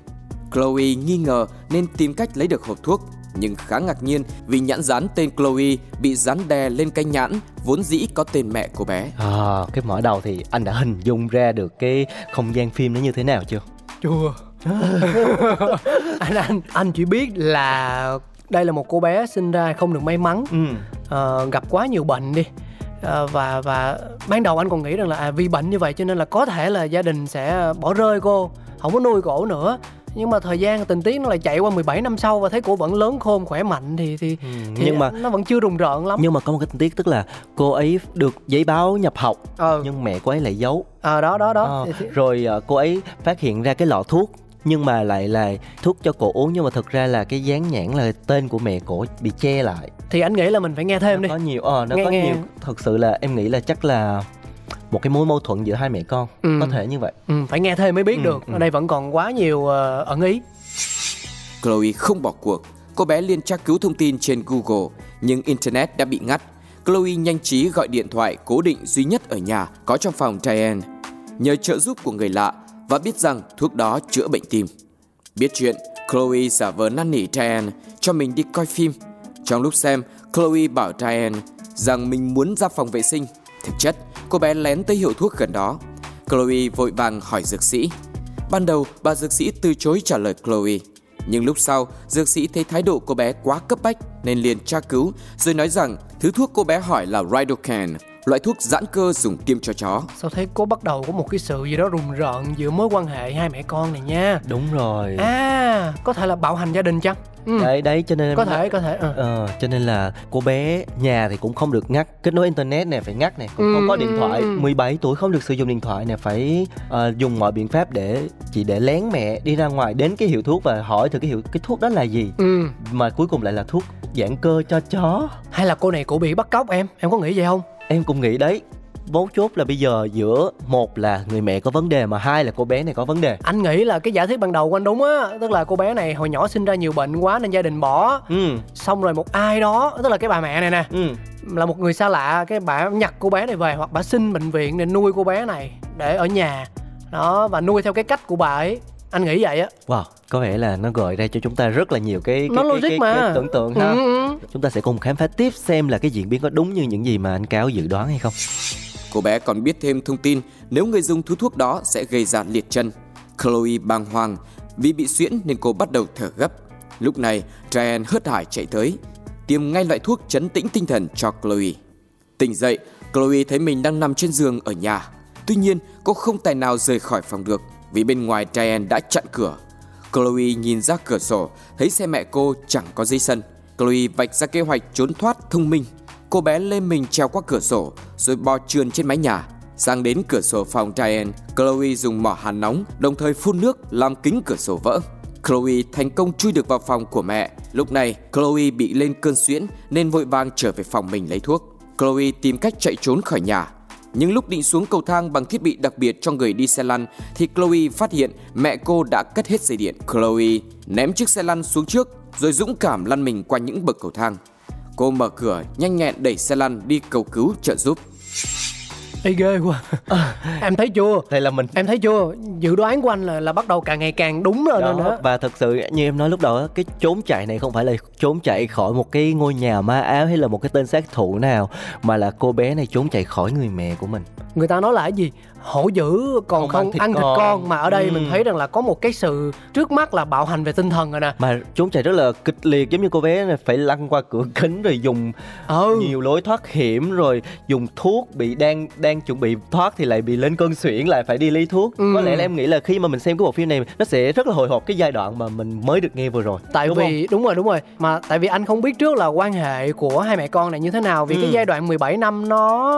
Chloe nghi ngờ nên tìm cách lấy được hộp thuốc nhưng khá ngạc nhiên vì nhãn dán tên Chloe bị dán đè lên cái nhãn vốn dĩ có tên mẹ cô bé. à, cái mở đầu thì anh đã hình dung ra được cái không gian phim nó như thế nào chưa chưa anh anh anh chỉ biết là đây là một cô bé sinh ra không được may mắn. Ừ. Ờ, gặp quá nhiều bệnh đi. Ờ, và và ban đầu anh còn nghĩ rằng là à, vì bệnh như vậy cho nên là có thể là gia đình sẽ bỏ rơi cô không có nuôi cổ nữa. Nhưng mà thời gian tình tiết nó lại chạy qua 17 năm sau và thấy cổ vẫn lớn khôn khỏe mạnh thì thì, thì Ừ, nhưng mà nó vẫn chưa rùng rợn lắm. Nhưng mà có một cái tình tiết tức là cô ấy được giấy báo nhập học ờ nhưng mẹ cô ấy lại giấu. Ờ, đó đó đó. Thì- thì- rồi cô ấy phát hiện ra cái lọ thuốc nhưng mà lại là thuốc cho cổ uống nhưng mà thực ra là cái dán nhãn là tên của mẹ cổ bị che lại thì anh nghĩ là mình phải nghe thêm nó đi có nhiều ờ nó Nghe- có nghe. nhiều thật sự là em nghĩ là chắc là một cái mối mâu thuẫn giữa hai mẹ con Ừ. có thể như vậy ừ, phải nghe thêm mới biết Ừ, được ừ. ở đây vẫn còn quá nhiều ờ, ẩn ý Chloe không bỏ cuộc. Cô bé liên tra cứu thông tin trên Google, nhưng Internet đã bị ngắt. Chloe nhanh trí gọi điện thoại cố định duy nhất ở nhà có trong phòng Diane. Nhờ trợ giúp của người lạ và biết rằng thuốc đó chữa bệnh tim. Biết chuyện, Chloe giả vờ năn nỉ Diane cho mình đi coi phim. Trong lúc xem, Chloe bảo Diane rằng mình muốn ra phòng vệ sinh. Thực chất, cô bé lén tới hiệu thuốc gần đó. Chloe vội vàng hỏi dược sĩ. Ban đầu, bà dược sĩ từ chối trả lời Chloe. Nhưng lúc sau, dược sĩ thấy thái độ cô bé quá cấp bách nên liền tra cứu rồi nói rằng thứ thuốc cô bé hỏi là Ridocan, loại thuốc giãn cơ dùng tiêm cho chó. sao thấy cô bắt đầu có một cái sự gì đó rùng rợn giữa mối quan hệ hai mẹ con này nha? Đúng rồi. À có thể là bạo hành gia đình chăng? Ừ. đấy đấy cho nên có thể có thể ờ. Ờ, cho nên là cô bé nhà thì cũng không được ngắt kết nối internet nè phải ngắt nè cũng Ừ, không có điện thoại. Ừ. 17 tuổi không được sử dụng điện thoại nè phải ờ, dùng mọi biện pháp để chỉ để lén mẹ đi ra ngoài đến cái hiệu thuốc và hỏi thử cái hiệu cái thuốc đó là gì. Ừ. Mà cuối cùng lại là thuốc giãn cơ cho chó. Hay là cô này cổ bị bắt cóc em? Em có nghĩ vậy không em cũng nghĩ đấy. Mấu chốt là bây giờ giữa một là người mẹ có vấn đề mà hai là cô bé này có vấn đề. Anh nghĩ là cái giả thuyết ban đầu của anh đúng á tức là cô bé này hồi nhỏ sinh ra nhiều bệnh quá nên gia đình bỏ. Ừ. Xong rồi một ai đó tức là cái bà mẹ này nè ừ. là một người xa lạ cái bà nhặt cô bé này về hoặc bà xin bệnh viện để nuôi cô bé này để ở nhà. Đó và nuôi theo cái cách của bà ấy anh nghĩ vậy á wow có vẻ là nó gợi ra cho chúng ta rất là nhiều cái nó cái, logic cái, cái, mà cái tưởng tượng ha ừ, ừ. chúng ta sẽ cùng khám phá tiếp xem là cái diễn biến có đúng như những gì mà anh cáo dự đoán hay không Cô bé còn biết thêm thông tin nếu người dùng thứ thuốc đó sẽ gây ra liệt chân. Chloe bàng hoàng vì bị suyễn nên cô bắt đầu thở gấp. Lúc này, Ryan hớt hải chạy tới, tiêm ngay loại thuốc chấn tĩnh tinh thần cho Chloe. Tỉnh dậy, Chloe thấy mình đang nằm trên giường ở nhà. Tuy nhiên, cô không tài nào rời khỏi phòng được vì bên ngoài Diane đã chặn cửa. Chloe nhìn ra cửa sổ, thấy xe mẹ cô chẳng có dây sân. Chloe vạch ra kế hoạch trốn thoát thông minh. Cô bé lên mình trèo qua cửa sổ rồi bò trườn trên mái nhà. Sang đến cửa sổ phòng Diane, Chloe dùng mỏ hàn nóng đồng thời phun nước làm kính cửa sổ vỡ. Chloe thành công chui được vào phòng của mẹ. Lúc này, Chloe bị lên cơn suyễn nên vội vàng trở về phòng mình lấy thuốc. Chloe tìm cách chạy trốn khỏi nhà. Nhưng lúc định xuống cầu thang bằng thiết bị đặc biệt cho người đi xe lăn thì Chloe phát hiện mẹ cô đã cất hết dây điện. Chloe ném chiếc xe lăn xuống trước rồi dũng cảm lăn mình qua những bậc cầu thang. Cô mở cửa, nhanh nhẹn đẩy xe lăn đi cầu cứu trợ giúp. Ê ghê quá. Em thấy chưa? Đây là mình em thấy chưa? Dự đoán của anh là là bắt đầu càng ngày càng đúng rồi đó, đó, và thật sự như em nói lúc đầu á, cái trốn chạy này không phải là trốn chạy khỏi một cái ngôi nhà ma áo hay là một cái tên sát thủ nào mà là cô bé này trốn chạy khỏi người mẹ của mình. Người ta nói là cái gì hổ dữ còn Không không, ăn thịt ăn thịt con. con. mà ở đây Ừ. mình thấy rằng là có một cái sự trước mắt là bạo hành về tinh thần rồi nè mà trốn chạy rất là kịch liệt giống như cô bé này phải lăn qua cửa kính rồi dùng ừ nhiều lối thoát hiểm rồi dùng thuốc bị đang đang chuẩn bị thoát thì lại bị lên cơn suyễn lại phải đi lấy thuốc Ừ. có lẽ là em nghĩ là khi mà mình xem cái bộ phim này nó sẽ rất là hồi hộp cái giai đoạn mà mình mới được nghe vừa rồi tại đúng vì đúng rồi đúng rồi mà tại vì anh không biết trước là quan hệ của hai mẹ con này như thế nào vì Ừ. cái giai đoạn 17 năm nó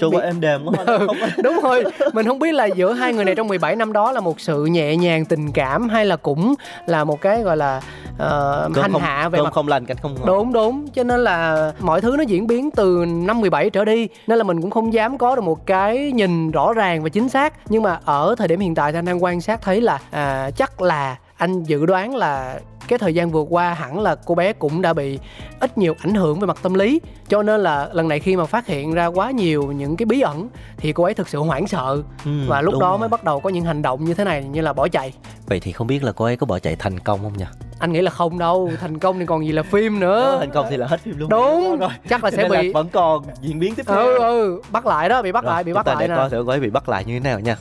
trôi bị- qua êm đềm quá Ừ, đúng rồi mình không biết là giữa hai người này trong 17 năm đó là một sự nhẹ nhàng tình cảm hay là cũng là một cái gọi là uh, hành không, hạ về mặt không lành canh không ngọt đúng đúng. Cho nên là mọi thứ nó diễn biến từ năm 17 trở đi nên là mình cũng không dám có được một cái nhìn rõ ràng và chính xác. Nhưng mà ở thời điểm hiện tại thì anh đang quan sát thấy là à, chắc là anh dự đoán là cái thời gian vừa qua hẳn là cô bé cũng đã bị ít nhiều ảnh hưởng về mặt tâm lý. Cho nên là lần này khi mà phát hiện ra quá nhiều những cái bí ẩn thì cô ấy thực sự hoảng sợ. Ừ, và lúc đó rồi. mới bắt đầu có những hành động như thế này như là bỏ chạy. Vậy thì không biết là cô ấy có bỏ chạy thành công không nhỉ? Anh nghĩ là không đâu thành công thì còn gì là phim nữa. Thành công thì là hết phim luôn. Đúng rồi. chắc là sẽ nên là bị vẫn còn diễn biến tiếp theo. Ừ ừ bắt lại đó bị bắt Rồi, lại bị chúng bắt ta lại để nè. coi thử cô ấy bị bắt lại như thế nào nha.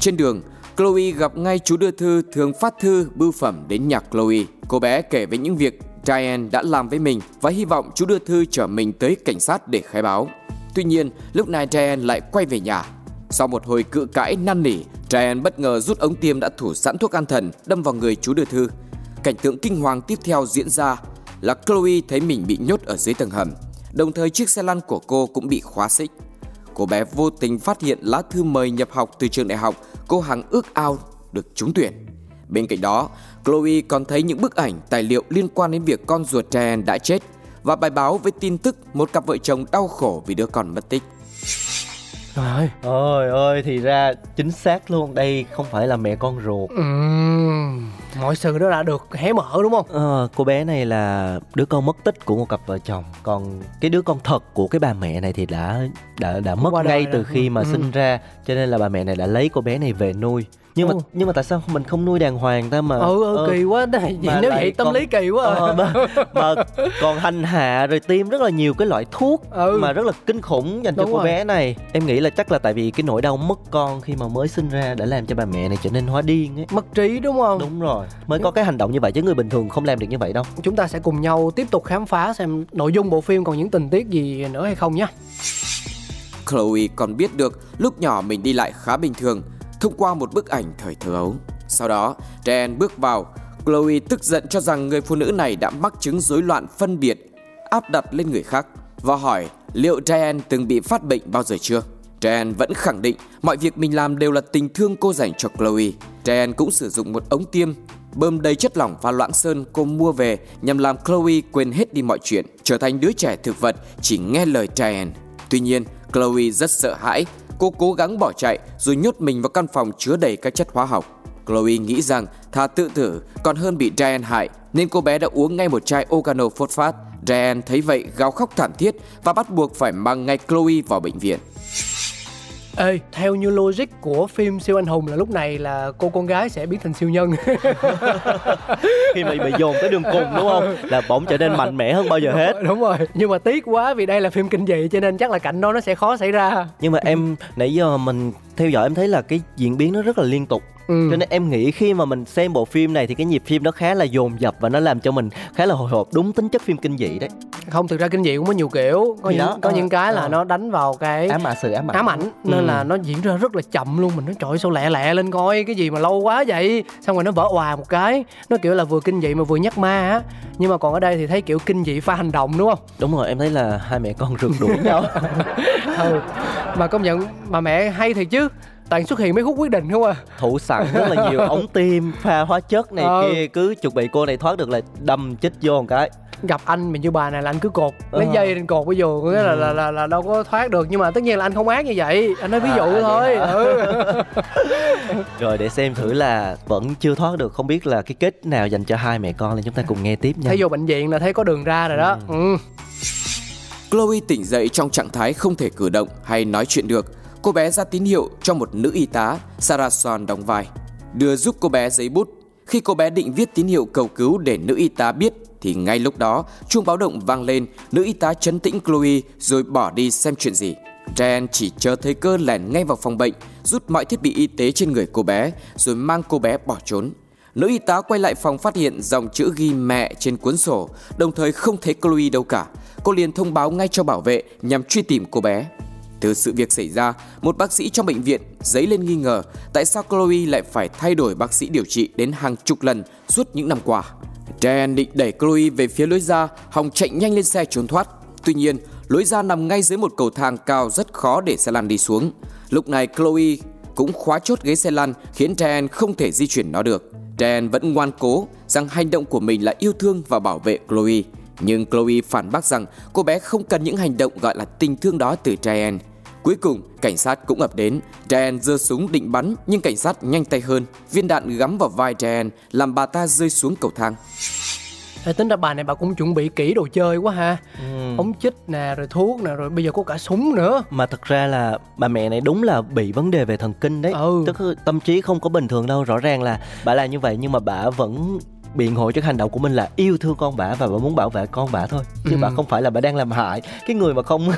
Trên đường, Chloe gặp ngay chú đưa thư thường phát thư bưu phẩm đến nhà Chloe. Cô bé kể về những việc Diane đã làm với mình và hy vọng chú đưa thư chở mình tới cảnh sát để khai báo. Tuy nhiên, lúc này Diane lại quay về nhà. Sau một hồi cự cãi năn nỉ, Diane bất ngờ rút ống tiêm đã thủ sẵn thuốc an thần đâm vào người chú đưa thư. Cảnh tượng kinh hoàng tiếp theo diễn ra là Chloe thấy mình bị nhốt ở dưới tầng hầm, đồng thời chiếc xe lăn của cô cũng bị khóa xích. Cô bé vô tình phát hiện lá thư mời nhập học từ trường đại học cô hằng ước ao được trúng tuyển. Bên cạnh đó, Chloe còn thấy những bức ảnh, tài liệu liên quan đến việc con ruột Diane đã chết và bài báo với tin tức một cặp vợ chồng đau khổ vì đứa con mất tích. Trời ơi. Ôi ơi thì ra chính xác luôn đây không phải là mẹ con ruột. Ừm, mọi sự đó đã được hé mở đúng không? Ờ, cô bé này là đứa con mất tích của một cặp vợ chồng còn cái đứa con thật của cái bà mẹ này thì đã đã đã mất Qua ngay rồi. từ khi mà Ừ. sinh ra cho nên là bà mẹ này đã lấy cô bé này về nuôi nhưng mà nhưng mà tại sao mình không nuôi đàng hoàng ta mà ừ, ừ ờ, kỳ quá này mà nếu vậy tâm còn- lý kỳ quá à. ờ, mà, mà còn hành hạ rồi tiêm rất là nhiều cái loại thuốc Ừ. mà rất là kinh khủng dành cho Đúng cô rồi. bé này em nghĩ là chắc là tại vì cái nỗi đau mất con khi mà mới sinh ra đã làm cho bà mẹ này trở nên hóa điên ấy mất trí đúng không đúng rồi mới có cái hành động như vậy chứ người bình thường không làm được như vậy đâu chúng ta sẽ cùng nhau tiếp tục khám phá xem nội dung bộ phim còn những tình tiết gì nữa hay không nhé Chloe còn biết được lúc nhỏ mình đi lại khá bình thường thông qua một bức ảnh thời thơ ấu. Sau đó, Diane bước vào. Chloe tức giận cho rằng người phụ nữ này đã mắc chứng rối loạn phân biệt, áp đặt lên người khác và hỏi liệu Diane từng bị phát bệnh bao giờ chưa. Diane vẫn khẳng định mọi việc mình làm đều là tình thương cô dành cho Chloe. Diane cũng sử dụng một ống tiêm bơm đầy chất lỏng và loãng sơn cô mua về nhằm làm Chloe quên hết đi mọi chuyện, trở thành đứa trẻ thực vật chỉ nghe lời Diane. Tuy nhiên, Chloe rất sợ hãi, cô cố gắng bỏ chạy rồi nhốt mình vào căn phòng chứa đầy các chất hóa học. Chloe nghĩ rằng thà tự tử còn hơn bị Diane hại, nên cô bé đã uống ngay một chai organophosphate. Diane thấy vậy gào khóc thảm thiết và bắt buộc phải mang ngay Chloe vào bệnh viện. Ê, theo như logic của phim siêu anh hùng là lúc này là cô con gái sẽ biến thành siêu nhân. Khi mà bị dồn tới đường cùng đúng không? Là bỗng trở nên mạnh mẽ hơn bao giờ hết. đúng rồi. Nhưng mà tiếc quá vì đây là phim kinh dị cho nên chắc là cảnh đó nó sẽ khó xảy ra. Nhưng mà em nãy giờ mình theo dõi em thấy là cái diễn biến nó rất là liên tục Ừ. cho nên em nghĩ khi mà mình xem bộ phim này thì cái nhịp phim nó khá là dồn dập và nó làm cho mình khá là hồi hộp đúng tính chất phim kinh dị đấy. Không thực ra kinh dị cũng có nhiều kiểu. Có Thì những đó, có ờ, những cái là ờ. nó đánh vào cái ám ảnh sự ám ảnh. ám ảnh nên Ừ. là nó diễn ra rất là chậm luôn mình nói trời ơi, sao lẹ lẹ lên coi cái gì mà lâu quá vậy? Xong rồi nó vỡ òa một cái nó kiểu là vừa kinh dị mà vừa nhắc ma á. Nhưng mà còn ở đây thì thấy kiểu kinh dị pha hành động đúng không? Đúng rồi em thấy là hai mẹ con rượt đuổi nhau. Ừ mà công nhận mà mẹ hay thiệt chứ toàn xuất hiện mấy khúc quyết định không à thủ sẵn rất là nhiều ống tiêm pha hóa chất này Ờ. kia cứ chuẩn bị cô này thoát được là đâm chích vô một cái gặp anh mình như bà này là anh cứ cột lấy Ờ. dây lên cột cái dù có nghĩa là, là là là đâu có thoát được nhưng mà tất nhiên là anh không ác như vậy anh nói ví À, dụ vậy thôi ừ. rồi để xem thử là vẫn chưa thoát được không biết là cái kết nào dành cho hai mẹ con nên chúng ta cùng nghe tiếp nha thấy vô bệnh viện là thấy có đường ra rồi đó ừ. Chloe tỉnh dậy trong trạng thái không thể cử động hay nói chuyện được. Cô bé ra tín hiệu cho một nữ y tá, Sarah Swan đóng vai. Đưa giúp cô bé giấy bút. Khi cô bé định viết tín hiệu cầu cứu để nữ y tá biết thì ngay lúc đó chuông báo động vang lên, nữ y tá chấn tĩnh Chloe rồi bỏ đi xem chuyện gì. Jen chỉ chờ thấy cơ lẻn ngay vào phòng bệnh, rút mọi thiết bị y tế trên người cô bé rồi mang cô bé bỏ trốn. Nữ y tá quay lại phòng phát hiện dòng chữ ghi mẹ trên cuốn sổ, đồng thời không thấy Chloe đâu cả. Cô liền thông báo ngay cho bảo vệ nhằm truy tìm cô bé. Từ sự việc xảy ra, một bác sĩ trong bệnh viện dấy lên nghi ngờ tại sao Chloe lại phải thay đổi bác sĩ điều trị đến hàng chục lần suốt những năm qua. Dan định đẩy Chloe về phía lối ra, hòng chạy nhanh lên xe trốn thoát. Tuy nhiên, lối ra nằm ngay dưới một cầu thang cao rất khó để xe lăn đi xuống. Lúc này Chloe cũng khóa chốt ghế xe lăn khiến Dan không thể di chuyển nó được. Dan vẫn ngoan cố rằng hành động của mình là yêu thương và bảo vệ Chloe. Nhưng Chloe phản bác rằng cô bé không cần những hành động gọi là tình thương đó từ Diane. Cuối cùng, cảnh sát cũng ập đến. Diane giơ súng định bắn nhưng cảnh sát nhanh tay hơn. Viên đạn gắm vào vai Diane làm bà ta rơi xuống cầu thang. Ê, tính ra bà này bà cũng chuẩn bị kỹ đồ chơi quá ha Ừ. ống chích nè rồi thuốc nè rồi bây giờ có cả súng nữa mà thật ra là bà mẹ này đúng là bị vấn đề về thần kinh đấy Ừ. tức là tâm trí không có bình thường đâu rõ ràng là bà làm như vậy nhưng mà bà vẫn biện hộ cho hành động của mình là yêu thương con bà và bà muốn bảo vệ con bà thôi. Chứ Ừ. bà không phải là bà đang làm hại cái người mà không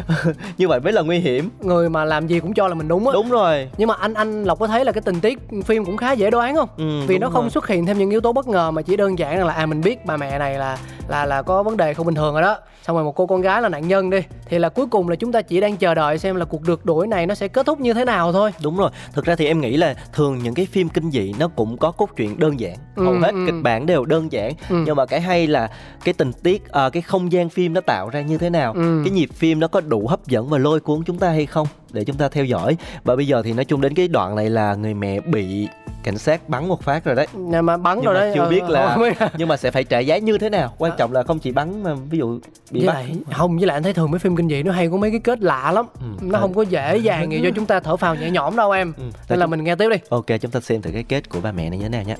như vậy mới là nguy hiểm. Người mà làm gì cũng cho là mình đúng á. Đúng rồi. Nhưng mà anh anh lộc có thấy là cái tình tiết phim cũng khá dễ đoán không? Ừ, vì nó không rồi. xuất hiện thêm những yếu tố bất ngờ mà chỉ đơn giản là à mình biết bà mẹ này là là là có vấn đề không bình thường rồi đó. Xong rồi một cô con gái là nạn nhân đi thì là cuối cùng là chúng ta chỉ đang chờ đợi xem là cuộc rượt đuổi này nó sẽ kết thúc như thế nào thôi. Đúng rồi. Thực ra thì em nghĩ là thường những cái phim kinh dị nó cũng có cốt truyện đơn giản Ừ, hầu hết ừ. kịch bản đều đơn giản Ừ. nhưng mà cái hay là cái tình tiết à, cái không gian phim nó tạo ra như thế nào Ừ. cái nhịp phim nó có đủ hấp dẫn và lôi cuốn chúng ta hay không để chúng ta theo dõi. Và bây giờ thì nói chung đến cái đoạn này là người mẹ bị cảnh sát bắn một phát rồi đấy. Nè mà bắn nhưng rồi mà đấy. chưa ờ, biết là nhưng mà sẽ phải trả giá như thế nào? Quan trọng là không chỉ bắn mà ví dụ bị với bắt lại không với lại anh thấy thường mấy phim kinh dị nó hay có mấy cái kết lạ lắm. Ừ, nó không có dễ dàng gì cho chúng ta thở phào nhẹ nhõm đâu em. Ừ, nên là mình nghe tiếp đi. Ok chúng ta xem thử cái kết của ba mẹ này như thế nào nhé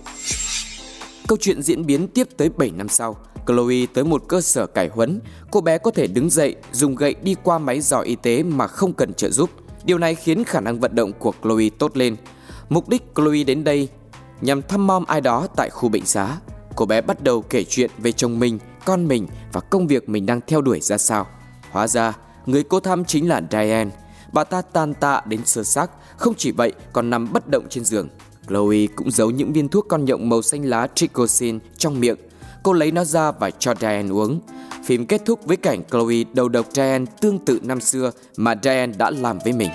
Câu chuyện diễn biến tiếp tới 7 năm sau. Chloe tới một cơ sở cải huấn. Cô bé có thể đứng dậy, dùng gậy đi qua máy dò y tế mà không cần trợ giúp. Điều này khiến khả năng vận động của Chloe tốt lên. Mục đích Chloe đến đây nhằm thăm mom ai đó tại khu bệnh xá. Cô bé bắt đầu kể chuyện về chồng mình, con mình và công việc mình đang theo đuổi ra sao. Hóa ra, người cô thăm chính là Diane. Bà ta tàn tạ đến sơ xác, không chỉ vậy còn nằm bất động trên giường. Chloe cũng giấu những viên thuốc con nhộng màu xanh lá tricosin trong miệng. Cô lấy nó ra và cho Diane uống. Phim kết thúc với cảnh Chloe đầu độc Diane tương tự năm xưa mà Diane đã làm với mình.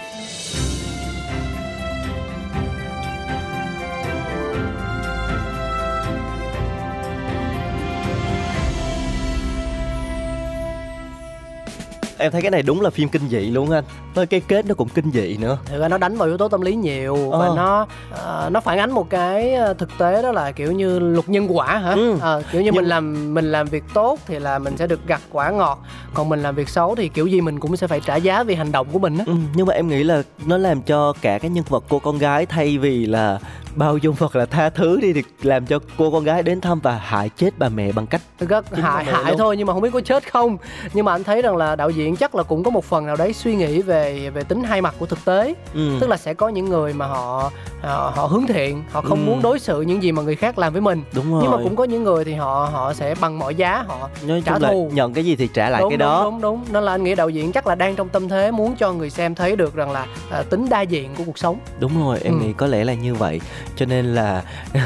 Em thấy cái này đúng là phim kinh dị luôn anh tới cái kết nó cũng kinh dị nữa thực ra nó đánh vào yếu tố tâm lý nhiều và Ờ. nó ờ, nó phản ánh một cái ờ, thực tế đó là kiểu như luật nhân quả hả Ừ. Ờ, kiểu như Nhưng- mình làm mình làm việc tốt thì là mình sẽ được gặt quả ngọt còn mình làm việc xấu thì kiểu gì mình cũng sẽ phải trả giá vì hành động của mình á ừ, nhưng mà em nghĩ là nó làm cho cả cái nhân vật cô con gái thay vì là bao dung hoặc là tha thứ đi thì làm cho cô con gái đến thăm và hại chết bà mẹ bằng cách Chính hại hại luôn. thôi nhưng mà không biết có chết không nhưng mà anh thấy rằng là đạo diễn chắc là cũng có một phần nào đấy suy nghĩ về về tính hai mặt của thực tế ừ. tức là sẽ có những người mà họ họ, họ hướng thiện họ không Ừ. muốn đối xử những gì mà người khác làm với mình đúng rồi nhưng mà cũng có những người thì họ họ sẽ bằng mọi giá họ nói trả thù. nhận cái gì thì trả lại đúng, cái đúng, đó đúng đúng nên là anh nghĩ đạo diễn chắc là đang trong tâm thế muốn cho người xem thấy được rằng là à, tính đa diện của cuộc sống đúng rồi em Ừ. nghĩ có lẽ là như vậy cho nên là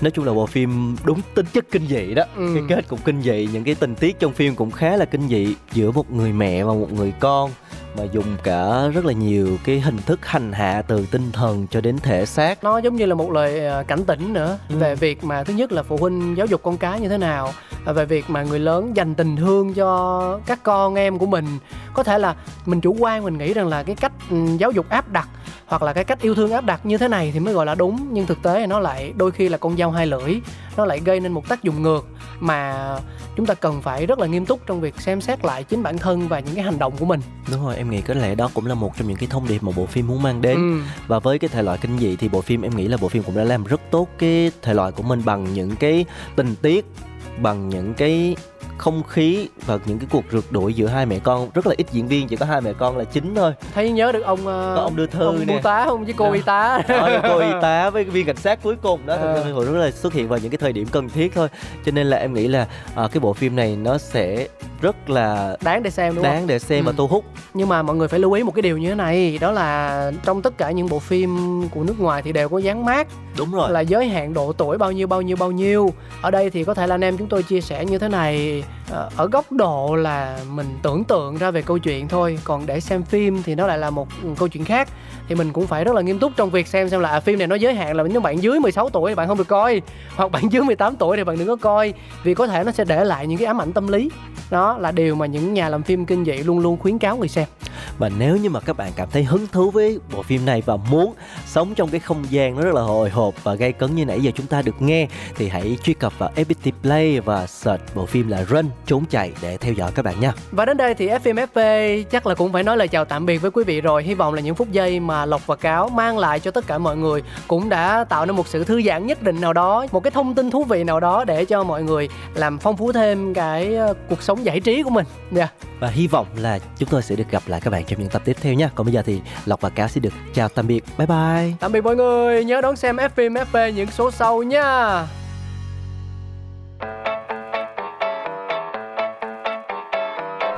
nói chung là bộ phim đúng tính chất kinh dị đó Ừ. cái kết cũng kinh dị những cái tình tiết trong phim cũng khá là kinh dị giữa một người mẹ và một người con mà dùng cả rất là nhiều cái hình thức hành hạ từ tinh thần cho đến thể xác nó giống như là một lời à, cảnh tỉnh nữa Ừ. về việc mà thứ nhất là phụ huynh giáo dục con cái như thế nào và về việc mà người lớn dành tình thương cho các con em của mình có thể là mình chủ quan mình nghĩ rằng là cái cách ừ, giáo dục áp đặt hoặc là cái cách yêu thương áp đặt như thế này thì mới gọi là đúng. Nhưng thực tế nó lại đôi khi là con dao hai lưỡi nó lại gây nên một tác dụng ngược mà chúng ta cần phải rất là nghiêm túc trong việc xem xét lại chính bản thân và những cái hành động của mình. Đúng rồi em nghĩ có lẽ đó cũng là một trong những cái thông điệp mà bộ phim muốn mang đến. Ừ. và với cái thể loại kinh dị thì bộ phim em nghĩ là bộ phim cũng đã làm rất tốt cái thể loại của mình bằng những cái tình tiết bằng những cái không khí và những cái cuộc rượt đuổi giữa hai mẹ con rất là ít diễn viên chỉ có hai mẹ con là chính thôi. Thấy nhớ được ông ờ, Có ông đưa thư ông nè. tá không? Với cô Đó. y tá. Đó, cô y tá với viên cảnh sát cuối cùng đó Ờ. thực ra rất là xuất hiện vào những cái thời điểm cần thiết thôi. Cho nên là em nghĩ là à, cái bộ phim này nó sẽ rất là đáng để xem đúng không? đáng để xem và Ừ. thu hút. Nhưng mà mọi người phải lưu ý một cái điều như thế này đó là trong tất cả những bộ phim của nước ngoài thì đều có dán mát đúng rồi. Là giới hạn độ tuổi bao nhiêu bao nhiêu bao nhiêu. Ở đây thì có thể là anh em chúng tôi chia sẻ như thế này. ờ, Ờ, ở góc độ là mình tưởng tượng ra về câu chuyện thôi còn để xem phim thì nó lại là một ừ, câu chuyện khác. Thì mình cũng phải rất là nghiêm túc trong việc xem xem là à, phim này nó giới hạn là những bạn dưới 16 tuổi thì bạn không được coi hoặc bạn dưới 18 tuổi thì bạn đừng có coi vì có thể nó sẽ để lại những cái ám ảnh tâm lý. Đó là điều mà những nhà làm phim kinh dị luôn luôn khuyến cáo người xem. Và nếu như mà các bạn cảm thấy hứng thú với bộ phim này và muốn sống trong cái không gian nó rất là hồi hộp và gây cấn như nãy giờ chúng ta được nghe thì hãy truy cập vào FPT Play và search bộ phim là Run trốn chạy để theo dõi các bạn nha. Và đến đây thì FMFP chắc là cũng phải nói lời chào tạm biệt với quý vị rồi. Hy vọng là những phút giây mà Lộc và Cáo mang lại cho tất cả mọi người cũng đã tạo nên một sự thư giãn nhất định nào đó, một cái thông tin thú vị nào đó để cho mọi người làm phong phú thêm cái ờ, cuộc sống giải trí của mình. Dạ. Và hy vọng là chúng tôi sẽ được gặp lại các bạn trong những tập tiếp theo nha. Còn bây giờ thì Lộc và Cáo sẽ được chào tạm biệt. Bye bye. Tạm biệt mọi người, nhớ đón xem FMFP những số sau nha.